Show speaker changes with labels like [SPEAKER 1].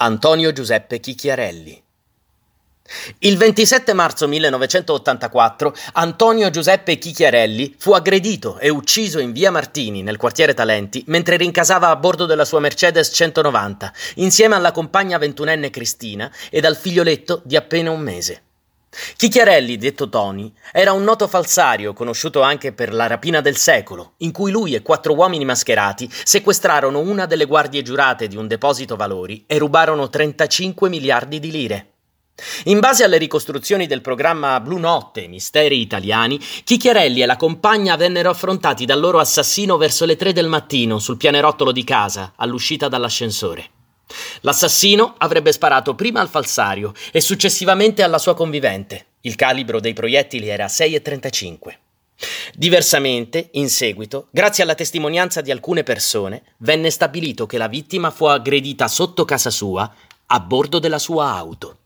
[SPEAKER 1] Antonio Giuseppe Chicchiarelli. Il 27 marzo 1984 Antonio Giuseppe Chicchiarelli fu aggredito e ucciso in via Martini, nel quartiere Talenti, mentre rincasava a bordo della sua Mercedes 190, insieme alla compagna ventunenne Cristina ed al figlioletto di appena un mese. Chicchiarelli, detto Tony, era un noto falsario conosciuto anche per la rapina del secolo, in cui lui e quattro uomini mascherati sequestrarono una delle guardie giurate di un deposito valori e rubarono 35 miliardi di lire. In base alle ricostruzioni del programma Blu Notte Misteri Italiani, Chicchiarelli e la compagna vennero affrontati dal loro assassino verso le tre del mattino sul pianerottolo di casa, all'uscita dall'ascensore. L'assassino avrebbe sparato prima al falsario e successivamente alla sua convivente. Il calibro dei proiettili era 6,35. Diversamente, in seguito, grazie alla testimonianza di alcune persone, venne stabilito che la vittima fu aggredita sotto casa sua a bordo della sua auto.